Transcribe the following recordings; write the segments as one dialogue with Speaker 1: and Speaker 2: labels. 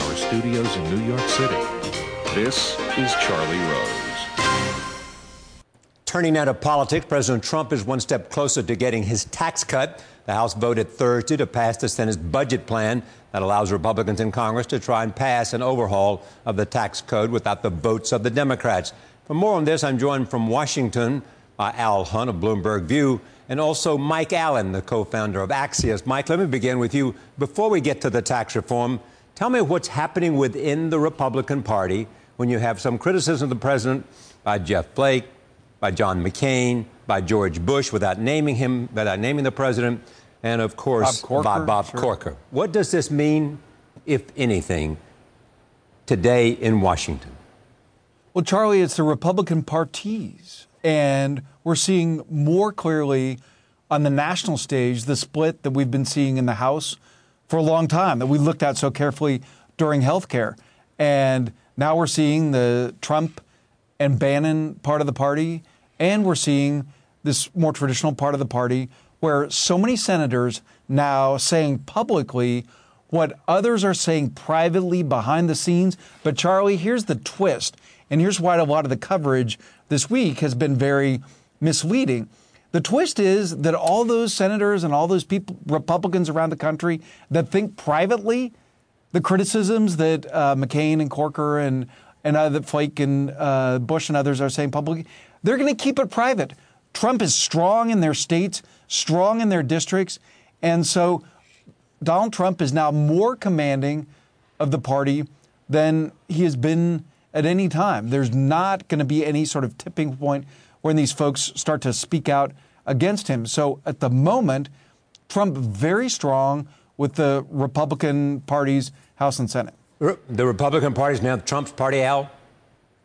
Speaker 1: studios in New York City, this is Charlie Rose.
Speaker 2: Turning now to politics, President Trump is one step closer to getting his tax cut. The House voted Thursday to pass the Senate's budget plan that allows Republicans in Congress to try and pass an overhaul of the tax code without the votes of the Democrats. For more on this, I'm joined from Washington by Al Hunt of Bloomberg View and also Mike Allen, the co founder of Axios. Mike, let me begin with you. Before we get to the tax reform, tell me what's happening within the Republican Party when you have some criticism of the president by Jeff Flake, by John McCain, by George Bush, without naming him, without naming the president, and of course
Speaker 3: Bob Corker,
Speaker 2: by Bob
Speaker 3: sure.
Speaker 2: Corker. What does this mean, if anything, today in Washington?
Speaker 3: Well, Charlie, it's the Republican parties. And we're seeing more clearly on the national stage the split that we've been seeing in the House for a long time, that we looked at so carefully during healthcare. And now we're seeing the Trump and Bannon part of the party, and we're seeing this more traditional part of the party where so many senators now saying publicly what others are saying privately behind the scenes. But Charlie, here's the twist, and here's why a lot of the coverage this week has been very misleading. The twist is that all those senators and all those people, Republicans around the country that think privately, the criticisms that uh, McCain and Corker and and uh, that Flake and uh, Bush and others are saying publicly, they're going to keep it private. Trump is strong in their states, strong in their districts, and so Donald Trump is now more commanding of the party than he has been at any time. There's not going to be any sort of tipping point when these folks start to speak out against him. So at the moment, Trump very strong with the Republican parties, House and Senate.
Speaker 2: Uh, the Republican Party is now Trump's party, Al?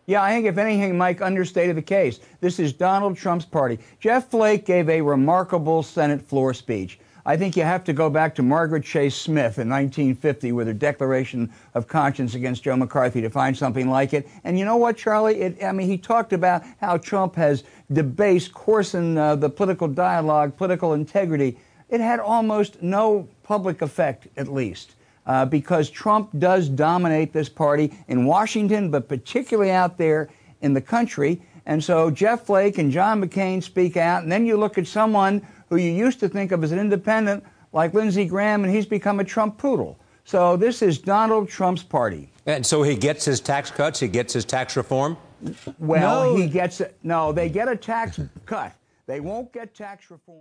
Speaker 4: Yeah, I think if anything, Mike understated the case. This is Donald Trump's party. Jeff Flake gave a remarkable Senate floor speech. I think you have to go back to Margaret Chase Smith in 1950 with her Declaration of Conscience against Joe McCarthy to find something like it. And you know what, Charlie? It, I mean, he talked about how Trump has debased, coarsened uh, the political dialogue, political integrity. It had almost no public effect, at least uh, because Trump does dominate this party in Washington, but particularly out there in the country. And so Jeff Flake and John McCain speak out, and then you look at someone who you used to think of as an independent, like Lindsey Graham, and he's become a Trump poodle. So this is Donald Trump's party.
Speaker 2: And so he gets his tax cuts, he gets his tax reform?
Speaker 4: Well,
Speaker 3: No.
Speaker 4: he gets it. No, they get a tax cut. They won't get tax reform.